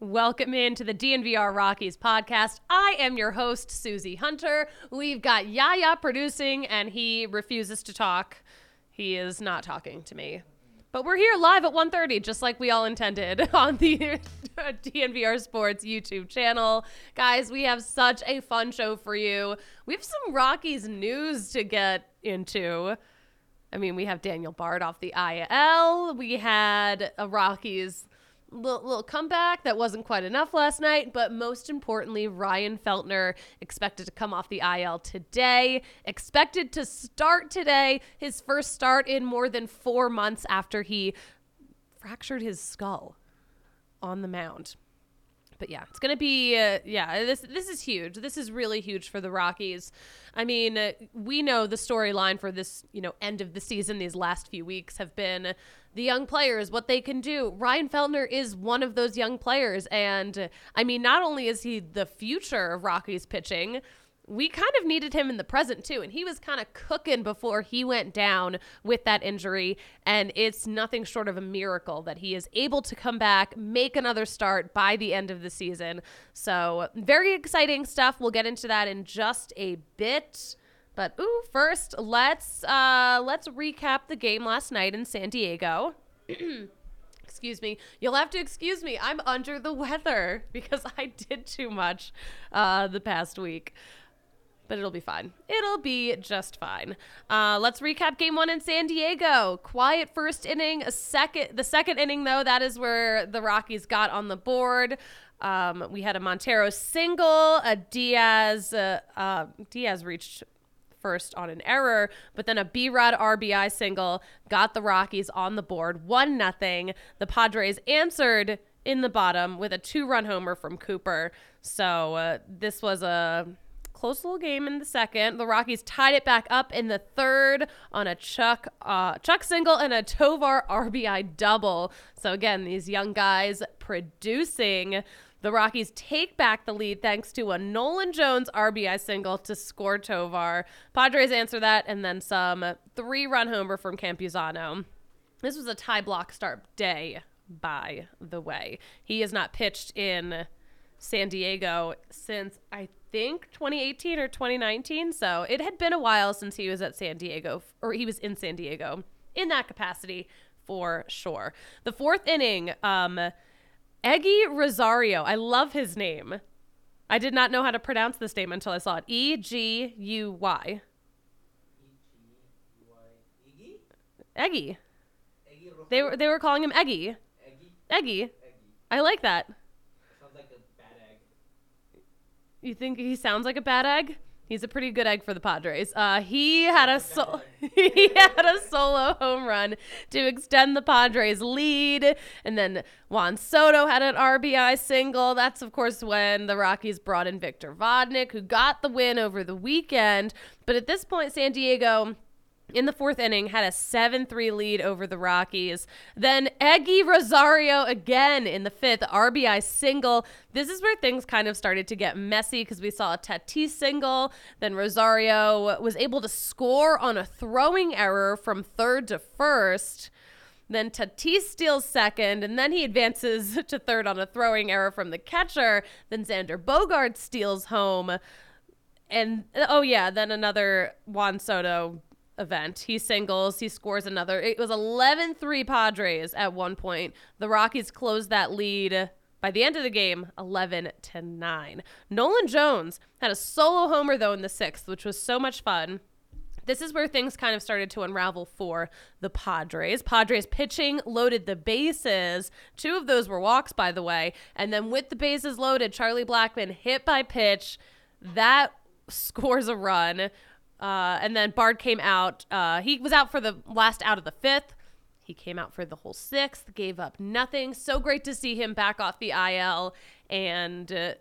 Welcome into the DNVR Rockies podcast. I am your host, Suzie Hunter. We've got Yaya producing, and he refuses to talk. He is not talking to me. But we're here live at 1.30, just like we all intended on the DNVR Sports YouTube channel. Guys, we have such a fun show for you. We have some Rockies news to get into. I mean, we have Daniel Bard off the IL. We had a Rockies little, little comeback that wasn't quite enough last night, but most importantly, Ryan Feltner expected to come off the IL today, expected to start today, his first start in more than four months after he fractured his skull on the mound. But yeah, it's gonna be uh, yeah. This this is huge. This is really huge for the Rockies. I mean, uh, we know the storyline for this you know end of the season. These last few weeks have been the young players, what they can do. Ryan Feltner is one of those young players. And I mean, not only is he the future of Rockies pitching, we kind of needed him in the present too. And he was kind of cooking before he went down with that injury. And it's nothing short of a miracle that he is able to come back, make another start by the end of the season. So, very exciting stuff. We'll get into that in just a bit. But ooh, first let's uh, let's recap the game last night in San Diego. excuse me. You'll have to excuse me. I'm under the weather because I did too much uh, the past week. But it'll be fine. It'll be just fine. Uh, let's recap game one in San Diego. Quiet first inning. A second. The second inning, though, that is where the Rockies got on the board. Um, we had a Montero single. A Diaz. Uh, uh, Diaz reached first on an error, but then a B-Rod RBI single got the Rockies on the board, one nothing. The Padres answered in the bottom with a two-run homer from Cooper. So uh, this was a close little game in the second. The Rockies tied it back up in the third on a Chuck uh, Chuck single and a Tovar RBI double. So again, these young guys producing. The Rockies take back the lead thanks to a Nolan Jones RBI single to score Tovar. Padres answer that and then some three run homer from Campusano. This was a Ty Blach start day, by the way. He has not pitched in San Diego since I think 2018 or 2019. So it had been a while since he was at San Diego, or he was in San Diego in that capacity for sure. The fourth inning, um, Eguy Rosario. I love his name. I did not know how to pronounce this name until I saw it. E G U Y. Eggy. They were they were calling him Eggy. Eggy. I like that. Sounds like a bad egg. You think he sounds like a bad egg? He's a pretty good egg for the Padres. Uh, he had a sol- he had a solo home run to extend the Padres' lead, and then Juan Soto had an RBI single. That's of course when the Rockies brought in Victor Vodnik, who got the win over the weekend. But at this point, San Diego in the fourth inning had a 7-3 lead over the Rockies. Then Eguy Rosario again in the fifth RBI single. This is where things kind of started to get messy because we saw a Tatis single. Then Rosario was able to score on a throwing error from third to first. Then Tatis steals second, and then he advances to third on a throwing error from the catcher. Then Xander Bogaerts steals home. And oh, yeah, then another Juan Soto event. He singles, he scores another. It was 11 3 Padres at one point. The Rockies closed that lead By the end of the game, 11 to 9. Nolan Jones had a solo homer though in the 6th, which was so much fun. This is where things kind of started to unravel for the Padres. Padres pitching loaded the bases. Two of those were walks, by the way. And then with the bases loaded, Charlie Blackmon hit by pitch. That scores a run. Uh, and then Bard came out. Uh, he was out for the last out of the fifth. He came out for the whole sixth, gave up nothing. So great to see him back off the IL and uh,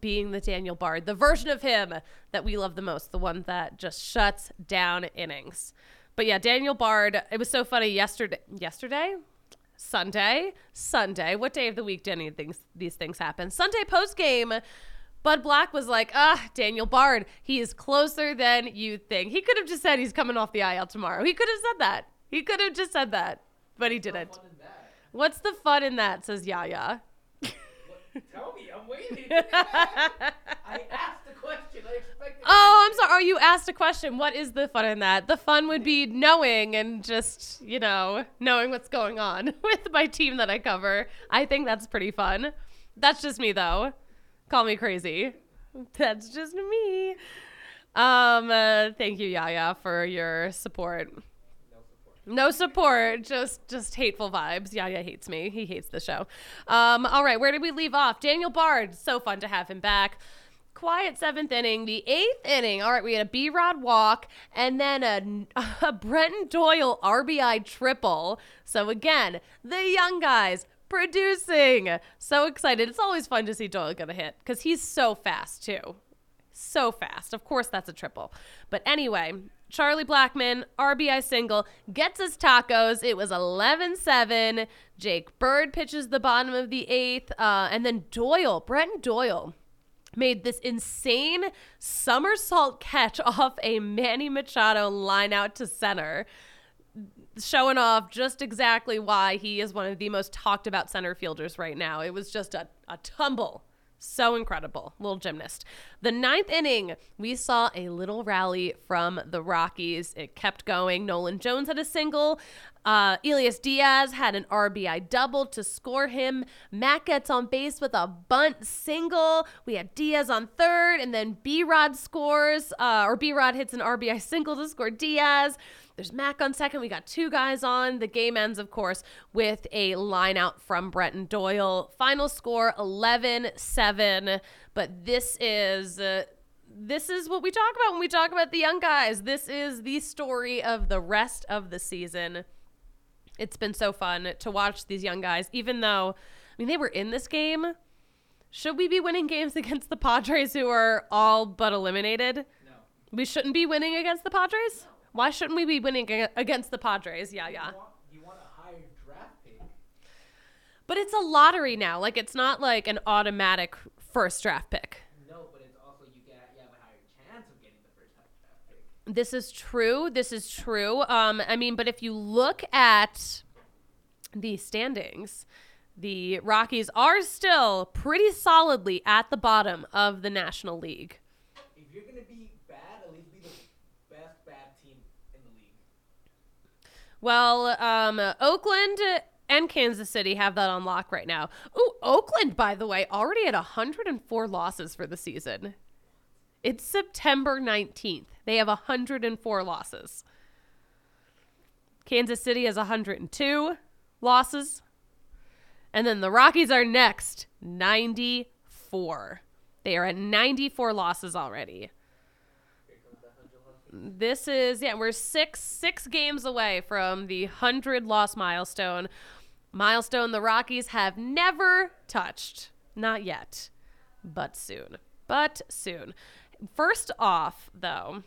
being the Daniel Bard, the version of him that we love the most, the one that just shuts down innings. But yeah, Daniel Bard, it was so funny yesterday. Yesterday? Sunday? Sunday. What day of the week do any of these things happen? Sunday post game. Bud Black was like, ah, Daniel Bard, he is closer than you think. He could have just said he's coming off the IL tomorrow. He could have said that. He could have just said that, but he didn't. What's the fun in that? Says Yaya. Tell me, I'm waiting. I asked the question. I expected. Oh, I'm sorry. Oh, you asked a question. What is the fun in that? The fun would be knowing and just, you know, knowing what's going on with my team that I cover. I think that's pretty fun. That's just me, though. Call me crazy. That's just me. Um, uh, thank you, Yaya, for your support. No support, just just hateful vibes. Yaya hates me. He hates the show. Um, all right, where did we leave off? Daniel Bard. So fun to have him back. Quiet seventh inning. The eighth inning. All right, we had a B Rod walk and then a, a Brenton Doyle RBI triple. So again, the young guys producing. So excited. It's always fun to see Doyle get a hit because he's so fast too. So fast. Of course, that's a triple. But anyway, Charlie Blackmon, RBI single, gets his tacos. It was 11 7. Jake Bird pitches the bottom of the eighth. Uh, and then Doyle, Brenton Doyle, made this insane somersault catch off a Manny Machado line out to center, showing off just exactly why he is one of the most talked about center fielders right now. It was just a, a tumble so incredible. Little gymnast. The ninth inning, we saw a little rally from the Rockies. It kept going. Nolan Jones had a single. Uh, Elias Diaz had an RBI double to score him. Matt gets on base with a bunt single. We have Diaz on third, and then B Rod scores, uh, or B Rod hits an RBI single to score Diaz. There's Mac on second. We got two guys on. The game ends, of course, with a line out from Brenton Doyle. Final score 11 7. But this is. Uh, this is what we talk about when we talk about the young guys. This is the story of the rest of the season. It's been so fun to watch these young guys, even though, I mean, they were in this game. Should we be winning games against the Padres who are all but eliminated? No. We shouldn't be winning against the Padres? Why shouldn't we be winning against the Padres? Yeah, yeah. You want, a higher draft pick? But it's a lottery now. Like it's not like an automatic first draft pick. No, but it's also you get you have a higher chance of getting the first draft pick. This is true. This is true. Um, I mean, but if you look at the standings, the Rockies are still pretty solidly at the bottom of the National League. If you're gonna be bad, at least be the best bad team in the league. Well, um, Oakland and Kansas City have that on lock right now. Ooh, Oakland, by the way, already at 104 losses for the season. It's September 19th. They have 104 losses. Kansas City has 102 losses. And then the Rockies are next, 94. They are at 94 losses already. Here comes the hundred loss. This is yeah, we're six six games away from the hundred loss milestone. Milestone the Rockies have never touched. Not yet. But soon. But soon. First off, though,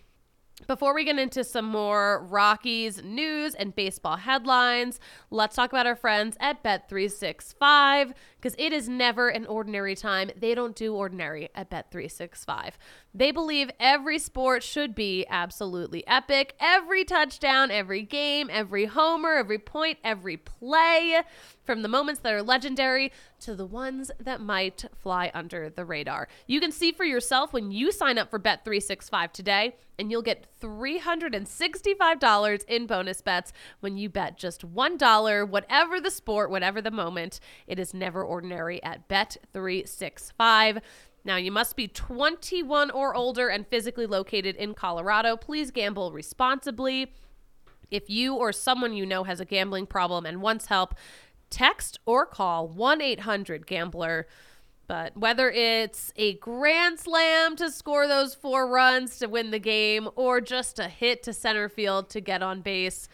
before we get into some more Rockies news and baseball headlines, let's talk about our friends at Bet365 because it is never an ordinary time. They don't do ordinary at Bet365. They believe every sport should be absolutely epic. Every touchdown, every game, every homer, every point, every play, from the moments that are legendary to the ones that might fly under the radar. You can see for yourself when you sign up for Bet365 today, and you'll get $365 in bonus bets when you bet just $1, whatever the sport, whatever the moment. It is never ordinary at Bet365. Now, you must be 21 or older and physically located in Colorado. Please gamble responsibly. If you or someone you know has a gambling problem and wants help, text or call 1 800 Gambler. But whether it's a grand slam to score those four runs to win the game or just a hit to center field to get on base,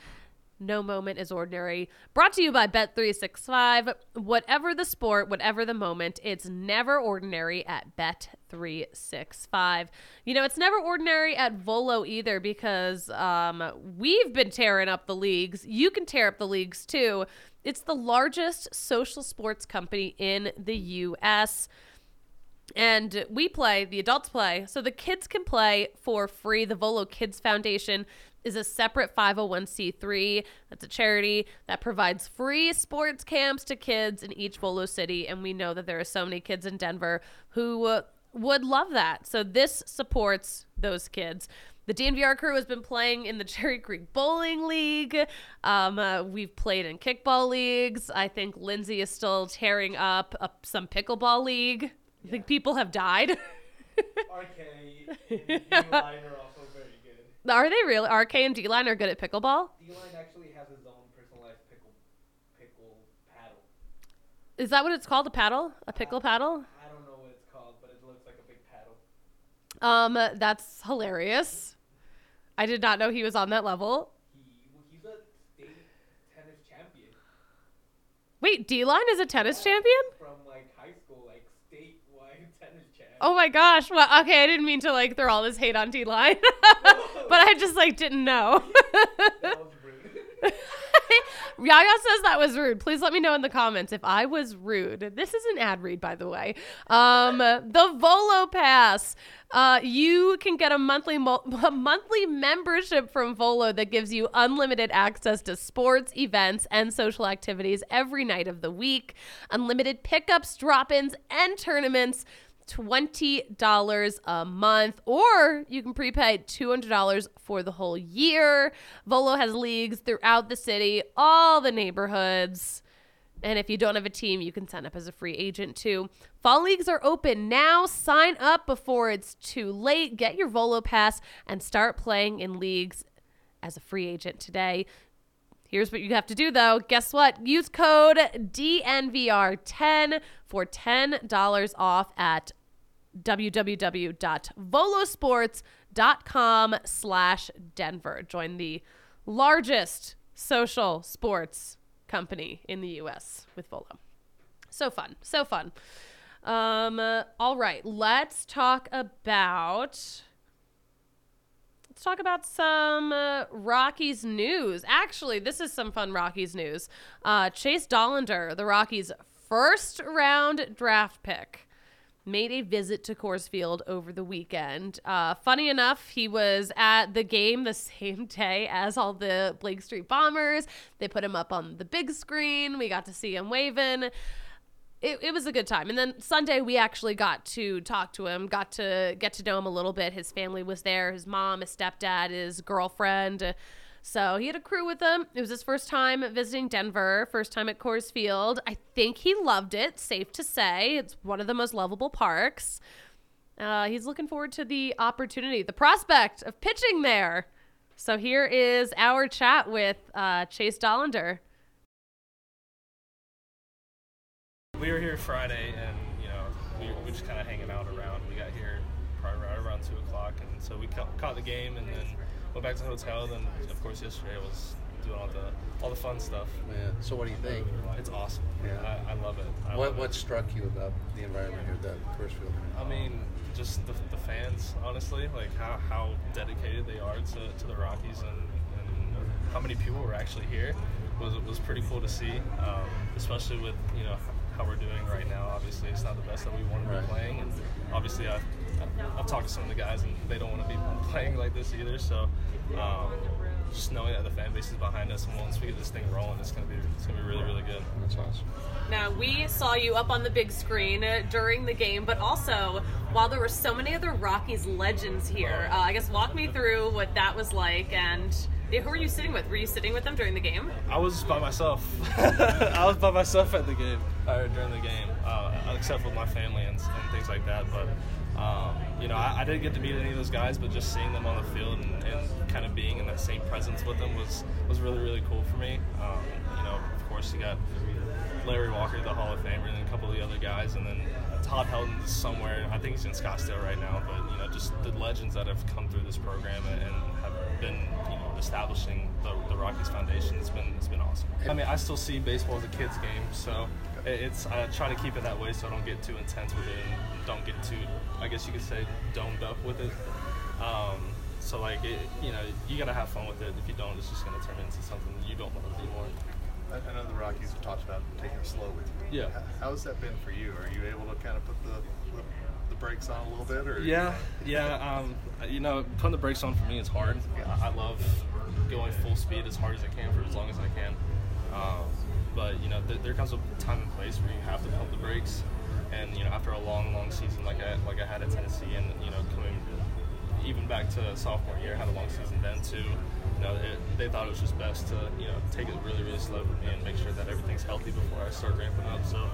no moment is ordinary. Brought to you by Bet365. Whatever the sport, whatever the moment, it's never ordinary at Bet365. You know, it's never ordinary at Volo either because um, we've been tearing up the leagues. You can tear up the leagues too. It's the largest social sports company in the U.S. And we play, the adults play, so the kids can play for free. The Volo Kids Foundation is a separate 501c3. That's a charity that provides free sports camps to kids in each Volo city. And we know that there are so many kids in Denver who uh, would love that. So this supports those kids. The DNVR crew has been playing in the Cherry Creek Bowling League. Um, uh, we've played in kickball leagues. I think Lindsay is still tearing up uh, some pickleball league. I think people have died. RK and D-Line are also very good. are they really? RK and D line are good at pickleball. D-Line actually has his own personalized pickle pickle paddle. Is that what it's called? A paddle? A pickle paddle? I don't know what it's called, but it looks like a big paddle. Um, that's hilarious. I did not know he was on that level. He he's a state tennis champion Wait, D line is a tennis champion? from like high school, like statewide tennis champ. Oh my gosh. Well, okay, I didn't mean to like throw all this hate on D line, but I just like didn't know. Yaya says that was rude. Please let me know in the comments if I was rude. This is an ad read, by the way. Um, the Volo Pass. Uh, you can get a monthly mo- a monthly membership from Volo that gives you unlimited access to sports, events, and social activities every night of the week. Unlimited pickups, drop-ins, and tournaments. $20 a month, or you can prepay $200 for the whole year. Volo has leagues throughout the city, all the neighborhoods. And if you don't have a team, you can sign up as a free agent too. Fall leagues are open now. Sign up before it's too late. Get your Volo pass and start playing in leagues as a free agent today. Here's what you have to do though. Guess what? Use code DNVR10 for $10 off at www.volosports.com slash Denver. Join the largest social sports company in the U.S. with Volo. So fun. So fun. Um, uh, all right. Let's talk about... Let's talk about some uh, Rockies news. Actually, this is some fun Rockies news. Uh, Chase Dollander, the Rockies' first round draft pick, made a visit to Coors Field over the weekend. Uh, funny enough, he was at the game the same day as all the Blake Street Bombers. They put him up on the big screen. We got to see him waving it, it was a good time. And then Sunday we actually got to talk to him, got to get to know him a little bit. His family was there, his mom, his stepdad, his girlfriend. So he had a crew with him. It was his first time visiting Denver, first time at Coors Field. I think he loved it, safe to say. It's one of the most lovable parks. Uh, he's looking forward to the opportunity, the prospect of pitching there. So here is our chat with uh, Chase Dollander. We were here Friday, and you know we we were just kind of hanging out around. We got here probably right around two o'clock, and so we ca- caught the game, and then went back to the hotel. Then of course yesterday was doing all the all the fun stuff. Yeah. So what do you think? It's awesome. Yeah. I, I love it. I What love what it. struck you about the environment here at the Coors Field? I mean, just the, the fans, honestly, like how, how dedicated they are to, to the Rockies and, and how many people were actually here was was pretty cool to see, um, especially with you know how we're doing right now. Obviously, it's not the best that we want to be Right. playing, and obviously I've, I've talked to some of the guys and they don't want to be playing like this either. So. Um, just knowing that the fan base is behind us, and once we get this thing rolling, it's gonna be it's gonna be really really good. That's awesome. Now, we saw you up on the big screen uh, during the game, but also while there were so many other Rockies legends here, uh, I guess walk me through what that was like and Who were you sitting with? Were you sitting with them during the game? I was by myself. I was by myself at the game, or during the game, uh, except with my family and, and things like that. But um, you know, I, I didn't get to meet any of those guys, but just seeing them on the field and, and kind of being in that same presence with them was was really really cool for me. Um, you know, of course, you got Larry Walker, the Hall of Famer, and a couple of the other guys, and then Todd Helton somewhere. I think he's in Scottsdale right now, but you know, just the legends that have come through this program and, and have been, you know, establishing the, the Rockies foundation. It's been it's been awesome. I mean, I still see baseball as a kids game, so it's I try to keep it that way so I don't get too intense with it and don't get too, I guess you could say, domed up with it. Um, so like, it, you know, you gotta have fun with it. If you don't, it's just gonna turn into something you don't want to do more. I, I know the Rockies have talked about taking it slow with you. Yeah. H- How's that been for you? Are you able to kind of put the the, the brakes on a little bit, or Yeah, yeah. Um, you know, putting the brakes on for me is hard. I, love going full speed as hard as I can for as long as I can. Um, but you know, th- there comes a time and place where you have to pump the brakes. And you know, after a long, long season like I like I had at Tennessee, and you know, coming even back to sophomore year, had a long season then too. You know, it, they thought it was just best to you know take it really, really slow for me and make sure that everything's healthy before I start ramping up. So,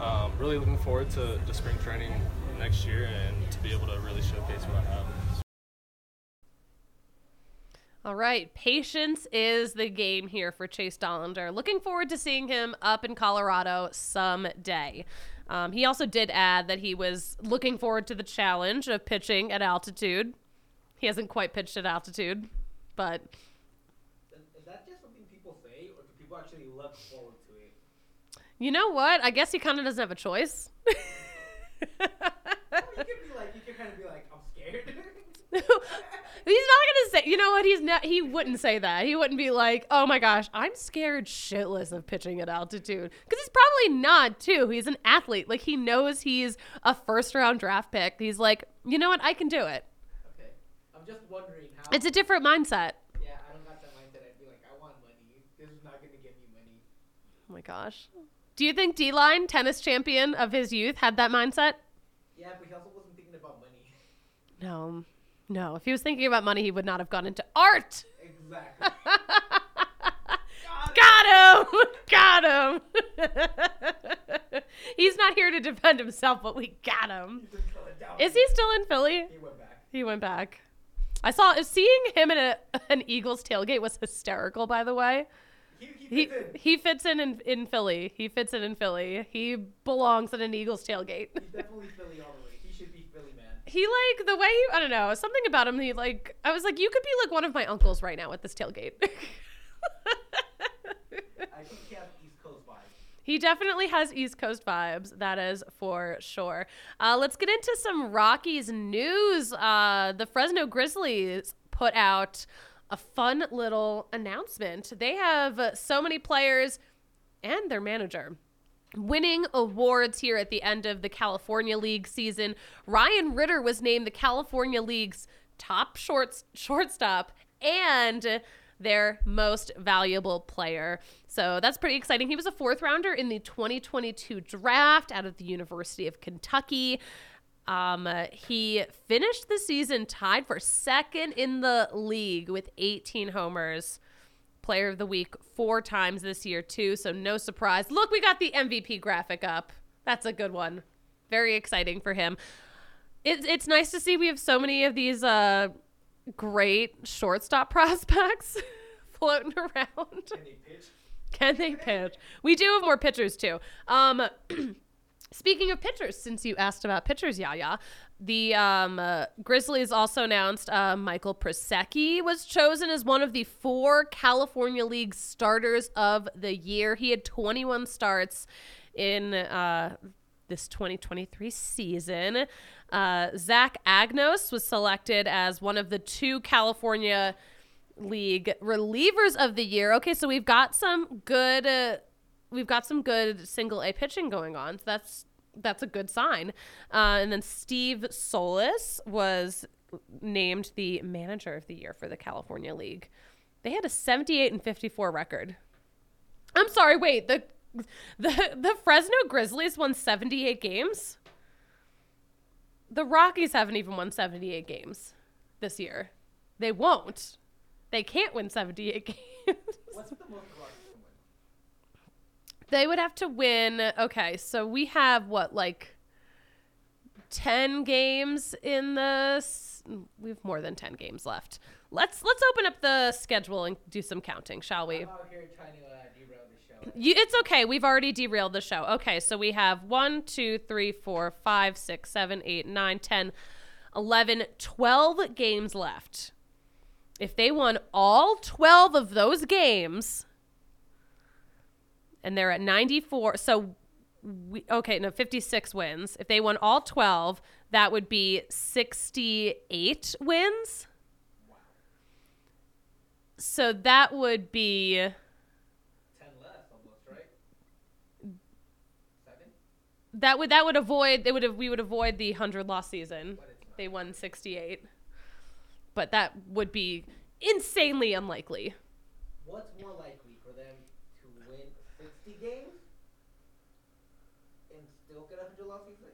um, really looking forward to, to spring training next year and to be able to really showcase what I have. All right, patience is the game here for Chase Dollander. Looking forward to seeing him up in Colorado someday. Um, he also did add that he was looking forward to the challenge of pitching at altitude. He hasn't quite pitched at altitude, but Is that just something people say, or do people actually look forward to it? you know what? I guess he kind of doesn't have a choice. Could be like, you could kind of be like, I'm scared. He's not gonna say. You know what? He's not. He wouldn't say that. He wouldn't be like, "Oh my gosh, I'm scared shitless of pitching at altitude," because he's probably not. Too. He's an athlete. Like he knows he's a first round draft pick. He's like, you know what? I can do it. okay. I'm just wondering how. It's a different mindset. yeah, I don't got that mindset. I'd be like, I want money. This is not gonna get me money. Oh my gosh. Do you think D Line, tennis champion of his youth, had that mindset? Yeah, but he also wasn't thinking about money. No, no. If he was thinking about money, he would not have gone into art. Exactly. Got him! Got him! He's not here to defend himself, but we got him. Just kill it down. Is he still in Philly? He went back. He went back. I saw seeing him in a, an Eagles tailgate was hysterical. By the way, He, he, he fits in. he fits in, in in Philly. He fits in in Philly. He belongs at an Eagles tailgate. He's definitely Philly all the way. He should be Philly man. He like the way I don't know something about him. He like I was like you could be like one of my uncles right now at this tailgate. He has East Coast vibes. He definitely has East Coast vibes. That is for sure. Uh, let's get into some Rockies news. Uh, the Fresno Grizzlies put out a fun little announcement. They have so many players and their manager winning awards here at the end of the California League season. Ryan Ritter was named the California League's top short shortstop and their most valuable player. So that's pretty exciting. He was a fourth rounder in the 2022 draft out of the University of Kentucky. Um, uh, he finished the season tied for second in the league with 18 homers player of the week four times this year too so no surprise. Look we got the mvp graphic up. That's a good one. Very exciting for him. It, it's nice to see we have so many of these uh, great shortstop prospects floating around. Can they pitch? can they pitch? We do have more pitchers too. Um Speaking of pitchers, since you asked about pitchers, Yaya, the um, uh, Grizzlies also announced uh, Michael Prosecky was chosen as one of the four California League starters of the year. He had 21 starts in uh, this 2023 season. Uh, Zach Agnos was selected as one of the two California League relievers of the year. Okay, so we've got some good. Uh, we've got some good single A pitching going on. So that's that's a good sign. Uh, and then Steve Soliz was named the manager of the year for the California League. They had a 78 and 54 record. I'm sorry, wait, the the the Fresno Grizzlies won 78 games. The Rockies haven't even won 78 games this year. They won't. They can't win 78 games. What's the most Rockies can win? They would have to win. Okay, so we have what, like 10 games in the. s- We have more than 10 games left. Let's let's open up the schedule and do some counting, shall we? I'm out here trying to uh, derail the show. You, it's okay. We've already derailed the show. Okay, so we have 1, 2, 3, 4, 5, 6, 7, 8, 9, 10, 11, 12 games left. If they won all 12 of those games, and they're at 94, so we, okay, no, 56 wins. If they won all 12, that would be 68 wins. So that would be. Ten less, almost, right? Seven. That would that would avoid they would have we would avoid the hundred loss season. They won sixty eight, but that would be insanely unlikely. What's more likely for them to win 60 games and still get a 100 loss season?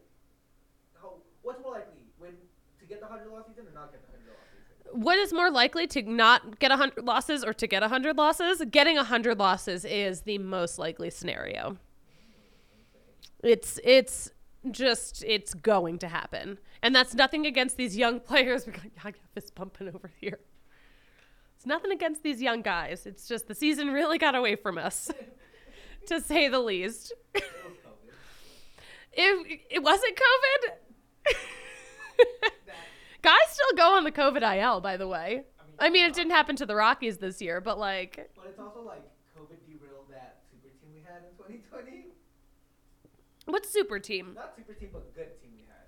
How, what's more likely? Win to get the 100 loss season or not get the 100 loss season? What is more likely to not get hundred losses or to get hundred losses? Getting hundred losses is the most likely scenario. It's it's just it's going to happen, and that's nothing against these young players. We got I got fist bumping over here. It's nothing against these young guys. It's just the season really got away from us, to say the least. It. It wasn't COVID, guys still go on the COVID IL. By the way, I mean it didn't happen to the Rockies this year, but like, But it's also like COVID derailed that super team we had in 2020. what's super team? Not super team, but good team we had.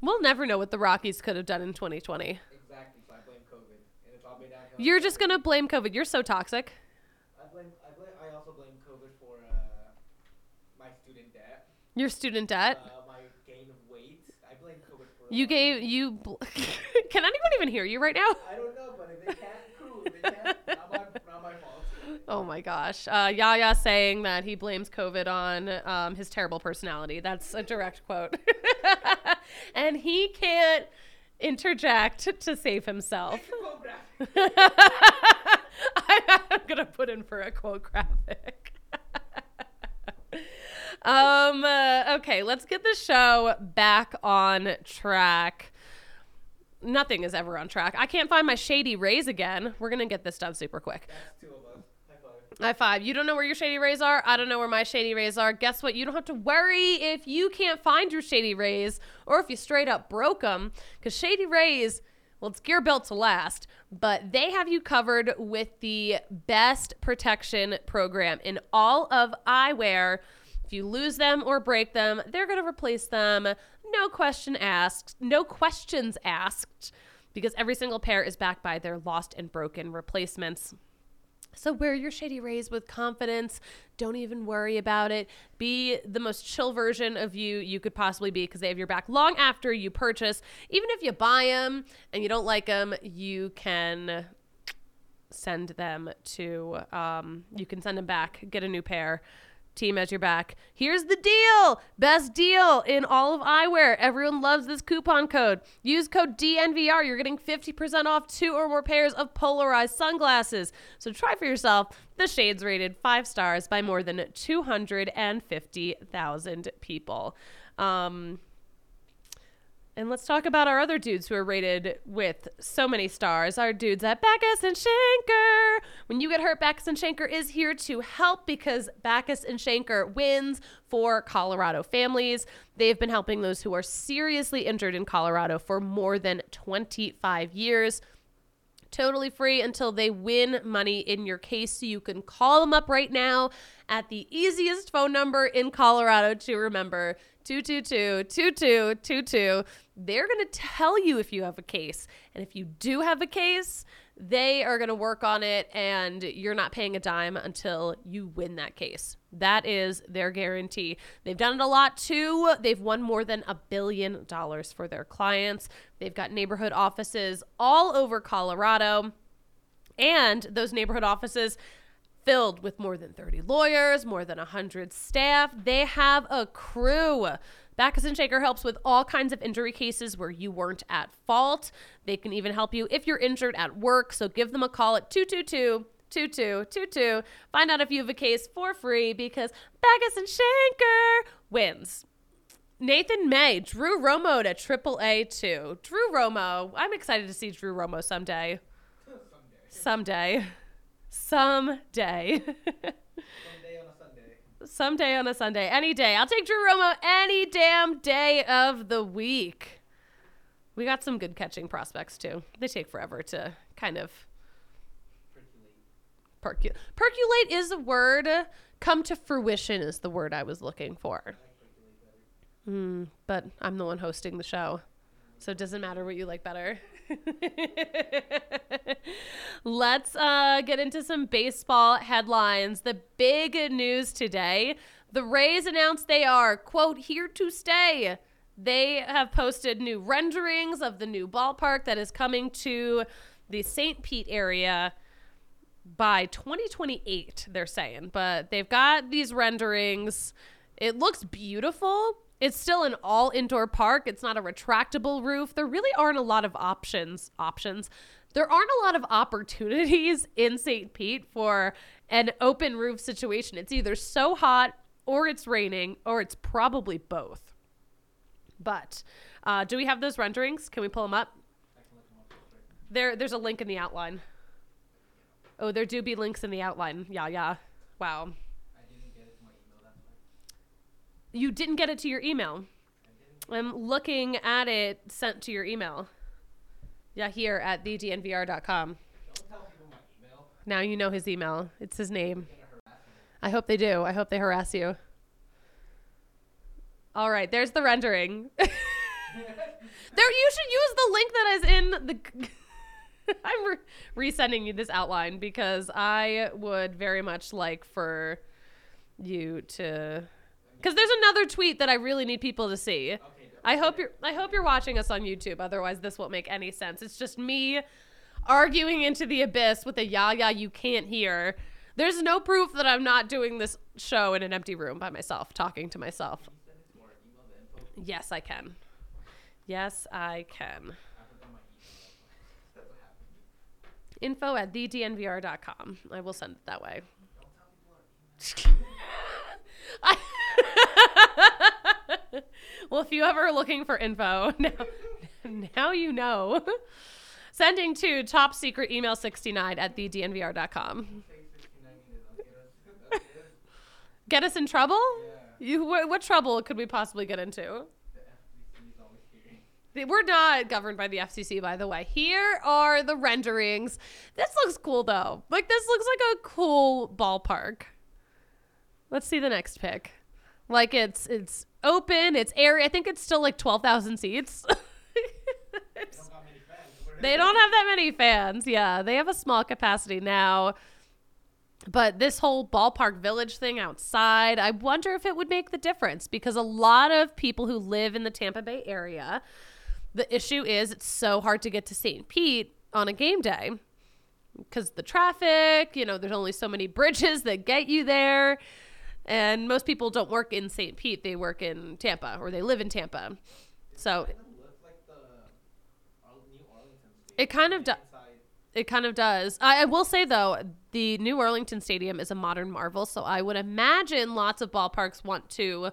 We'll never know what the Rockies could have done in 2020. Exactly. So I blame COVID, and it's all been downhill. You're just gonna blame COVID. You're so toxic. I blame. I blame. I also blame COVID for uh, my student debt, Your student debt. uh, my gain of weight. I blame COVID for. You gave you. Bl- Can anyone even hear you right now? I don't know, but if they can't, cool. They can't, not my, not my fault. Oh my gosh. Uh, Yaya saying that he blames COVID on um, his terrible personality. That's a direct quote. and he can't interject to save himself. I'm going to put in for a quote graphic. Um, uh, okay, let's get the show back on track. Nothing is ever on track. I can't find my shady rays again. We're to get this done super quick. High five. You don't know where your shady rays are. I don't know where my shady rays are. Guess what? You don't have to worry if you can't find your shady rays or if you straight up broke them. Because shady rays, well, it's gear built to last, but they have you covered with the best protection program in all of eyewear. You lose them or break them, they're going to replace them. No question asked. No questions asked. Because every single pair is backed by their lost and broken replacements. So wear your shady rays with confidence. Don't even worry about it. Be the most chill version of you you could possibly be because they have your back long after you purchase. Even if you buy them and you don't like them, you can send them to um, you can send them back get a new pair team as your back. Here's the deal. Best deal in all of eyewear. Everyone loves this coupon code. Use code dnvr you're getting 50% off two or more pairs of polarized sunglasses. So try for yourself. The shades rated five stars by more than 250000 people. Um, and let's talk about our other dudes who are rated with so many stars. Our dudes at Bachus and Schanker. When you get hurt, Bachus and Schanker is here to help because Bachus and Schanker wins for Colorado families. They've been helping those who are seriously injured in Colorado for more than 25 years totally free until they win money in your case. So you can call them up right now at the easiest phone number in Colorado to remember 222 2222. They're going to tell you if you have a case. And if you do have a case, they are going to work on it and you're not paying a dime until you win that case. That is their guarantee. They've done it a lot too. They've won more than a billion dollars for their clients. They've got neighborhood offices all over Colorado. And those neighborhood offices filled with more than 30 lawyers, more than 100 staff. They have a crew Bachus and Schanker helps with all kinds of injury cases where you weren't at fault. They can even help you if you're injured at work. So give them a call at 222 2222. Find out if you have a case for free because Bachus and Schanker wins. Nathan May, Drew Romo to Triple A two. Drew Romo, I'm excited to see Drew Romo someday. Someday. Someday. Someday on a Sunday. Someday on a Sunday. Any day. I'll take Drew Romo any damn day of the week. We got some good catching prospects too. They take forever to kind of percolate. Percolate is a word. Come to fruition is the word I was looking for. Mm, but I'm the one hosting the show. So it doesn't matter what you like better. Let's uh, get into some baseball headlines. The big news today the Rays announced they are, quote, here to stay. They have posted new renderings of the new ballpark that is coming to the St. Pete area by 2028, they're saying. But they've got these renderings. It looks beautiful. It's still an all indoor park. It's not a retractable roof. There really aren't a lot of options. Options. There aren't a lot of opportunities in St. Pete for an open roof situation. It's either so hot or it's raining or it's probably both. But uh, do we have those renderings? Can we pull them up? There, there's a link in the outline. Oh, there do be links in the outline. Yeah, yeah. Wow. You didn't get it to your email. I'm looking at it sent to your email. Yeah, here at thednvr.com. Now you know his email. It's his name. I hope they do. I hope they harass you. All right, there's the rendering. there, you should use the link that is in the. I'm re- resending you this outline because I would very much like for you to, because there's another tweet that I really need people to see. I hope you're. I hope you're watching us on YouTube. Otherwise, this won't make any sense. It's just me arguing into the abyss with a yah yah you can't hear. There's no proof that I'm not doing this show in an empty room by myself, talking to myself. Yes, I can. Yes, I can. Info at thednvr.com. I will send it that way. I- well, if you ever are looking for info, now, now you know. Sending to top secret email 69 at thednvr.com. Get us in trouble? You, what, what trouble could we possibly get into? We're not governed by the FCC, by the way. Here are the renderings. This looks cool, though. Like, this looks like a cool ballpark. Let's see the next pick. Like, it's it's open, it's airy. I think it's still like 12,000 seats. They don't have that many fans. Yeah, they have a small capacity now. But this whole ballpark village thing outside, I wonder if it would make the difference because a lot of people who live in the Tampa Bay area, the issue is it's so hard to get to St. Pete on a game day because the traffic, you know, there's only so many bridges that get you there. And most people don't work in St. Pete, they work in Tampa or they live in Tampa. So it kind of does. It kind of does. I, I will say though, the New Arlington Stadium is a modern marvel, so I would imagine lots of ballparks want to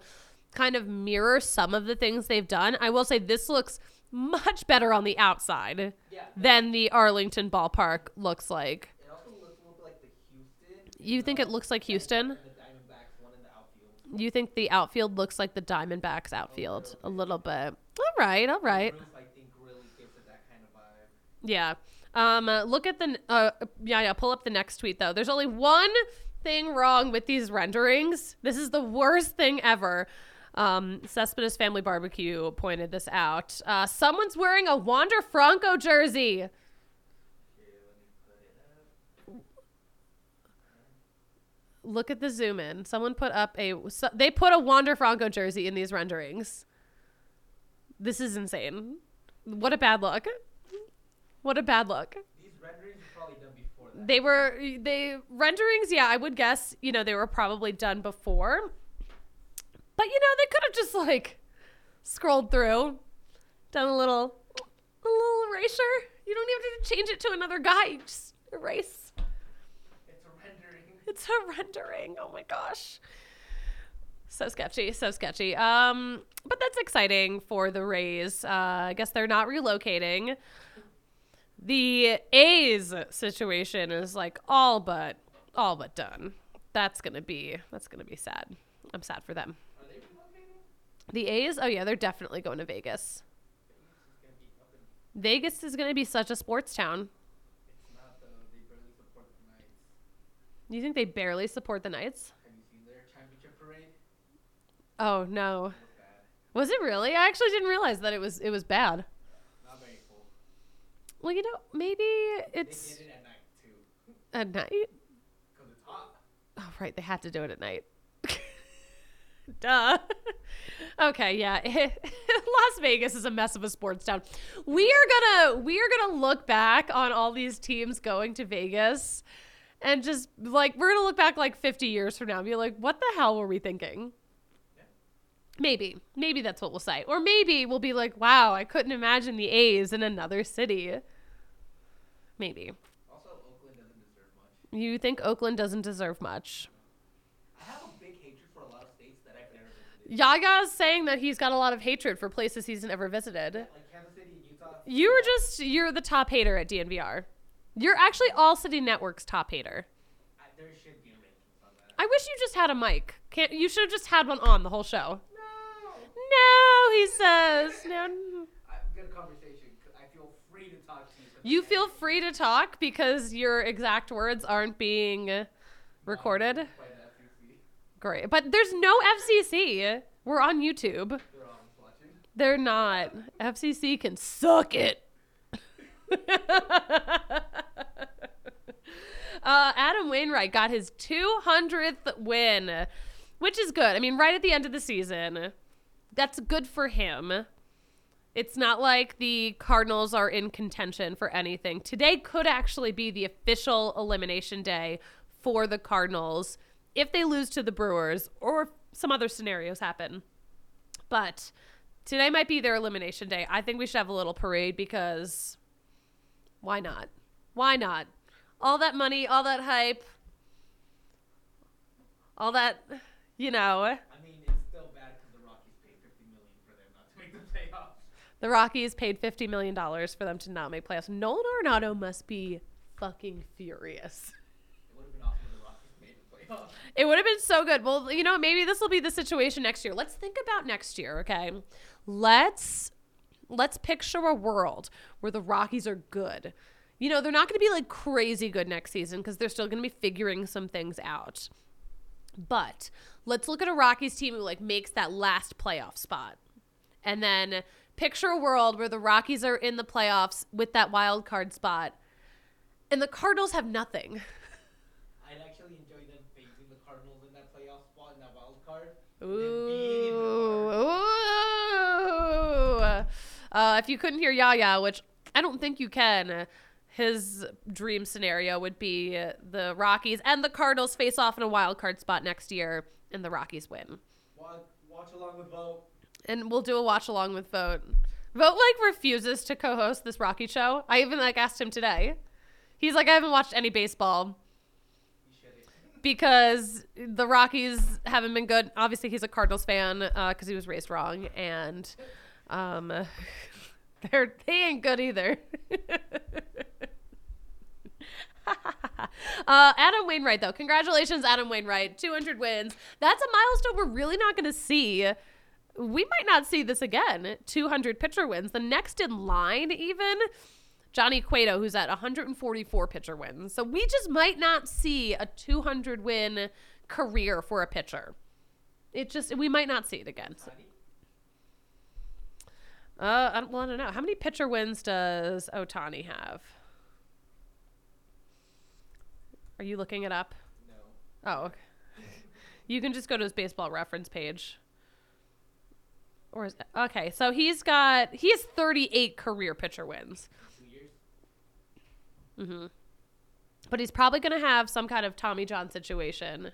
kind of mirror some of the things they've done. I will say this looks much better on the outside than the Arlington ballpark looks like. It also looks a like the Houston. You think it looks like Houston? And the Diamondbacks one in the outfield. You think the outfield looks like the Diamondbacks outfield a little bit? All right, all right. Roof, I think, really gives it that kind of vibe. Yeah. Um, uh, look at the uh, yeah, yeah. Pull up the next tweet though. There's only one thing wrong with these renderings. This is the worst thing ever. Um, Cespedes Family Barbecue pointed this out. Uh, someone's wearing a Wander Franco jersey. Look at the zoom in. Someone put up a. So, they put a Wander Franco jersey in these renderings. This is insane. What a bad look. What a bad look. These renderings were probably done before that. They were they renderings, yeah, I would guess, you know, they were probably done before. But you know, they could have just like scrolled through, done a little, a little erasure. You don't even have to change it to another guy. You just erase. It's a rendering. It's a rendering. Oh my gosh. So sketchy, so sketchy. Um, but that's exciting for the Rays. Uh, I guess they're not relocating. The A's situation is like all but all but done. That's gonna be that's gonna be sad. I'm sad for them. Are they relocating? The A's, oh yeah, they're definitely going to Vegas. It's gonna be up in. Vegas is gonna be such a sports town. It's not though. They barely support the Knights. You think they barely support the Knights? Have you seen their championship parade? Oh no. Was. It really? I actually didn't realize that it was it was bad. Not very full. Well, you know, maybe it's They did it at night too, at night. cause it's hot. Oh, right. They had to do it at night. Duh. okay, yeah. Las Vegas is a mess of a sports town. We are gonna we are gonna look back on all these teams going to Vegas and just like we're gonna look back like 50 years from now and be like, what the hell were we thinking? Maybe. Maybe that's what we'll say. Or maybe we'll be like, wow, I couldn't imagine the A's in another city. Maybe. Also, Oakland doesn't deserve much. You think Oakland doesn't deserve much? I have a big hatred for a lot of states that I've never visited. Yaya's saying that he's got a lot of hatred for places he's never visited. Like Kansas City Utah. You were just you're the top hater at DNVR. You're actually All City Network's top hater. I, there should be a rankings on that. I wish you just had a mic. Can't you should have just had one on the whole show. No. No, he says. No. I, good conversation. 'cause I feel free to talk to you. You feel free to talk because your exact words aren't being recorded. FCC. Great. But there's no FCC. We're on YouTube. They're on watching. They're not. FCC can suck it. Uh, Adam Wainwright got his 200th win, which is good. I mean, right at the end of the season. That's good for him. It's not like the Cardinals are in contention for anything. Today could actually be the official elimination day for the Cardinals if they lose to the Brewers or some other scenarios happen. But today might be their elimination day. I think we should have a little parade because why not? Why not? All that money, all that hype, all that, you know, I mean, it's still bad because the Rockies paid 50 million for them not to make the playoffs. the Rockies paid $50 million for them to not make playoffs. Nolan Arenado must be fucking furious. It would have been awesome if the Rockies made the playoffs. It would have been so good. Well, you know, maybe this will be the situation next year. Let's think about next year, okay? Let's let's picture a world where the Rockies are good. You know, they're not going to be like crazy good next season because they're still going to be figuring some things out. But let's look at a Rockies team who like makes that last playoff spot. And then picture a world where the Rockies are in the playoffs with that wild card spot and the Cardinals have nothing. I'd actually enjoy them facing the Cardinals in that playoff spot in that wild card. and then being in the Ooh. Uh, if you couldn't hear Yaya, which I don't think you can, his dream scenario would be uh, the Rockies and the Cardinals face off in a wild card spot next year, and the Rockies win. Watch, watch along with Vote. And we'll do a watch along with Vote. Vote like refuses to co-host this Rocky show. I even like asked him today. He's like, I haven't watched any baseball because the Rockies haven't been good. Obviously, he's a Cardinals fan because he was raised wrong, and um, they're they ain't good either. uh, Adam Wainwright, though, congratulations, Adam Wainwright, 200 wins. That's a milestone we're really not going to see. We might not see this again. 200 pitcher wins. The next in line, even Johnny Cueto, who's at 144 pitcher wins. So we just might not see a 200 win career for a pitcher. It just we might not see it again. So- uh, I don't, well, I don't know. How many pitcher wins does Ohtani have? Are you looking it up? No. Oh, okay. you can just go to his baseball reference page. Or is that, okay, so he's got he has 38 career pitcher wins. Hmm But he's probably going to have some kind of Tommy John situation.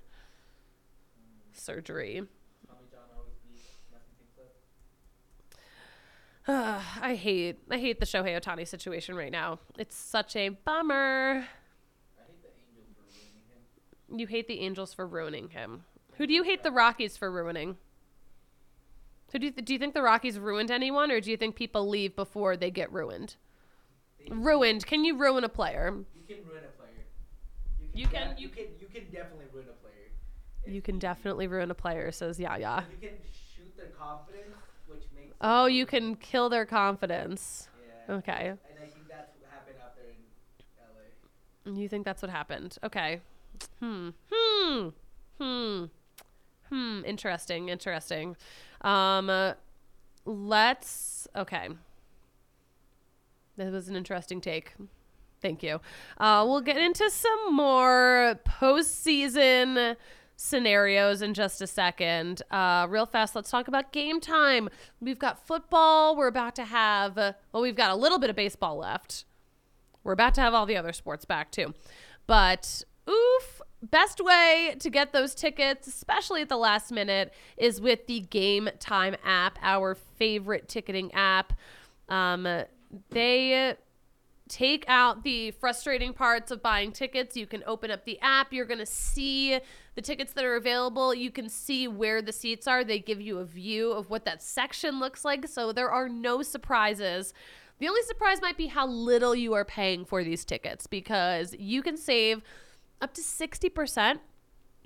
Surgery. Tommy John always be nothing things up. I hate I hate the Shohei Ohtani situation right now. It's such a bummer. You hate the Angels for ruining him. Who do you hate the Rockies for ruining? Who do you, th- do you think the Rockies ruined anyone, or do you think people leave before they get ruined? Ruined. Can you ruin a player? You can ruin a player. You can- def- you you can you can definitely ruin a player. You can definitely ruin a player, says Yaya. You can shoot their confidence, which makes. them Oh, you can kill their confidence. Yeah. Okay. And I think that's what happened out there in LA. You think that's what happened? Okay. Hmm. Hmm. Hmm. Hmm. Interesting. Interesting. Um, uh, let's. Okay. That was an interesting take. Thank you. Uh, we'll get into some more postseason scenarios in just a second. Uh, real fast, let's talk about game time. We've got football. We're about to have, uh, well, we've got a little bit of baseball left. We're about to have all the other sports back too. But oof, best way to get those tickets, especially at the last minute, is with the Game Time app, our favorite ticketing app. Um, they take out the frustrating parts of buying tickets. You can open up the app. You're going to see the tickets that are available. You can see where the seats are. They give you a view of what that section looks like. So there are no surprises. The only surprise might be how little you are paying for these tickets because you can save up to 60%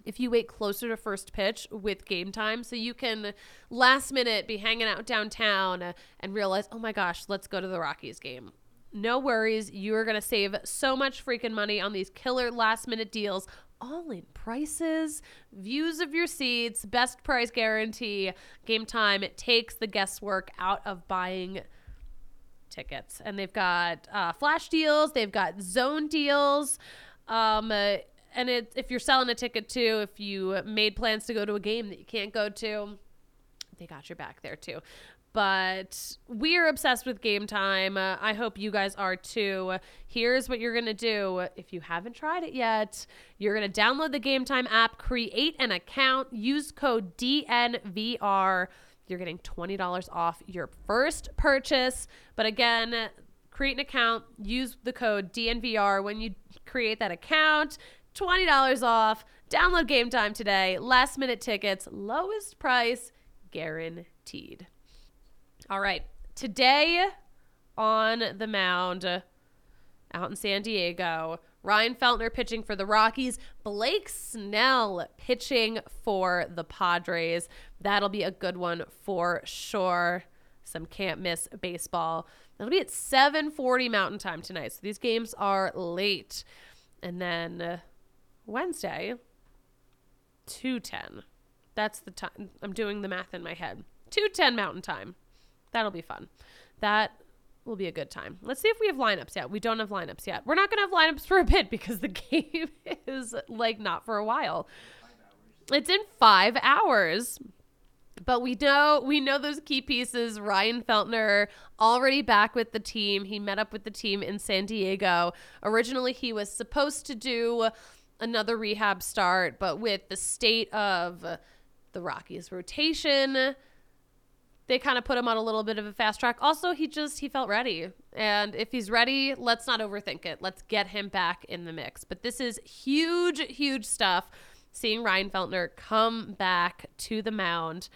if you wait closer to first pitch with game time. So you can last minute be hanging out downtown and realize, oh my gosh, let's go to the Rockies game. No worries. You are going to save so much freaking money on these killer last minute deals. All in prices, views of your seats, best price guarantee, game time. It takes the guesswork out of buying tickets. And they've got uh, flash deals, they've got zone deals. Um, uh, and it, if you're selling a ticket too, if you made plans to go to a game that you can't go to, they got your back there too. But we're obsessed with game time. Uh, I hope you guys are too. Here's what you're going to do. If you haven't tried it yet, you're going to download the Game Time app, create an account, use code DNVR. You're getting $20 off your first purchase. But again, create an account, use the code DNVR when you create that account. $20 off. Download Game Time today. Last minute tickets, lowest price guaranteed. All right. Today on the mound out in San Diego, Ryan Feltner pitching for the Rockies, Blake Snell pitching for the Padres. That'll be a good one for sure. Some can't miss baseball. That'll be at 7:40 Mountain Time tonight. So these games are late. And then Wednesday, 2:10. That's the time. I'm doing the math in my head. 2:10 Mountain Time. That'll be fun. That will be a good time. Let's see if we have lineups yet. We don't have lineups yet. We're not going to have lineups for a bit because the game is like not for a while. It's in 5 hours. But we know we know those key pieces. Ryan Feltner already back with the team. He met up with the team in San Diego. Originally, he was supposed to do another rehab start, but with the state of the Rockies rotation, they kind of put him on a little bit of a fast track. Also, he just he felt ready. And if he's ready, let's not overthink it. Let's get him back in the mix. But this is huge huge stuff seeing Ryan Feltner come back to the mound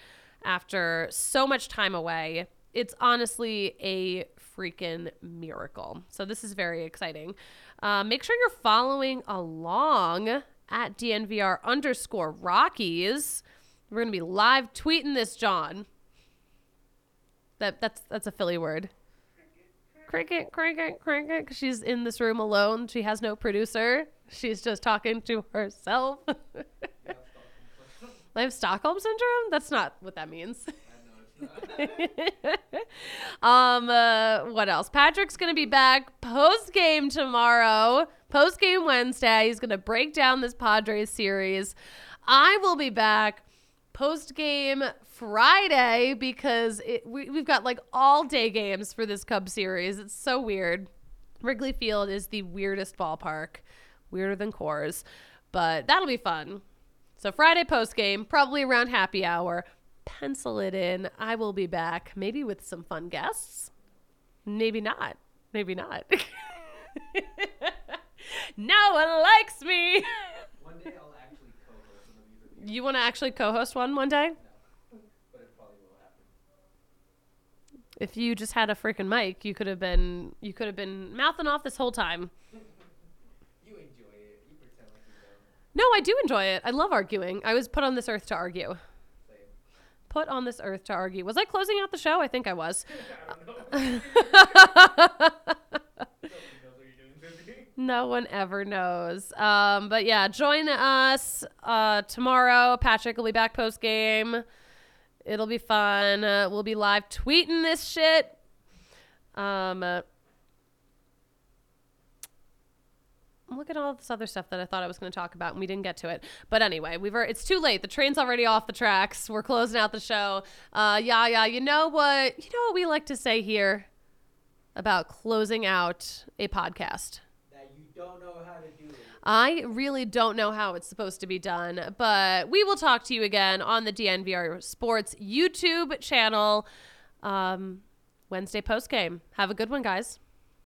after so much time away. It's honestly a freaking miracle. So this is very exciting. Uh, make sure you're following along at DNVR underscore Rockies. We're gonna be live tweeting this, John. That that's that's a Philly word. Cricket, cricket, cricket. 'cause She's in this room alone. She has no producer. She's just talking to herself. I have Stockholm syndrome. That's not what that means. um, uh, what else? Patrick's gonna be back post game tomorrow, post game Wednesday. He's gonna break down this Padres series. I will be back post game Friday because it, we, we've got like all day games for this Cub series. It's so weird. Wrigley Field is the weirdest ballpark, weirder than Coors, but that'll be fun. So Friday post game, probably around happy hour. pencil it in. I will be back, maybe with some fun guests. Maybe not. Maybe not. no one likes me. One day I'll actually co-host one of you, You want to actually co-host one one day? but it probably will happen. If you just had a freaking mic, you could have been you could have been mouthing off this whole time. You enjoy it. You pretend like you don't. No, I do enjoy it. I love arguing. I was put on this earth to argue. It. Put on this earth to argue. Was I closing out the show? I think I was. No one ever knows. Um, but yeah, join us uh, tomorrow. Patrick will be back post game. It'll be fun. Uh, we'll be live tweeting this shit. Um, uh, look at all this other stuff that I thought I was going to talk about, and we didn't get to it. But anyway, we've it's too late. The train's already off the tracks. We're closing out the show. Uh, yeah, yeah. You know what? You know what we like to say here about closing out a podcast. That you don't know how to. I really don't know how it's supposed to be done, but we will talk to you again on the DNVR Sports YouTube channel um, Wednesday post game. Have a good one, guys.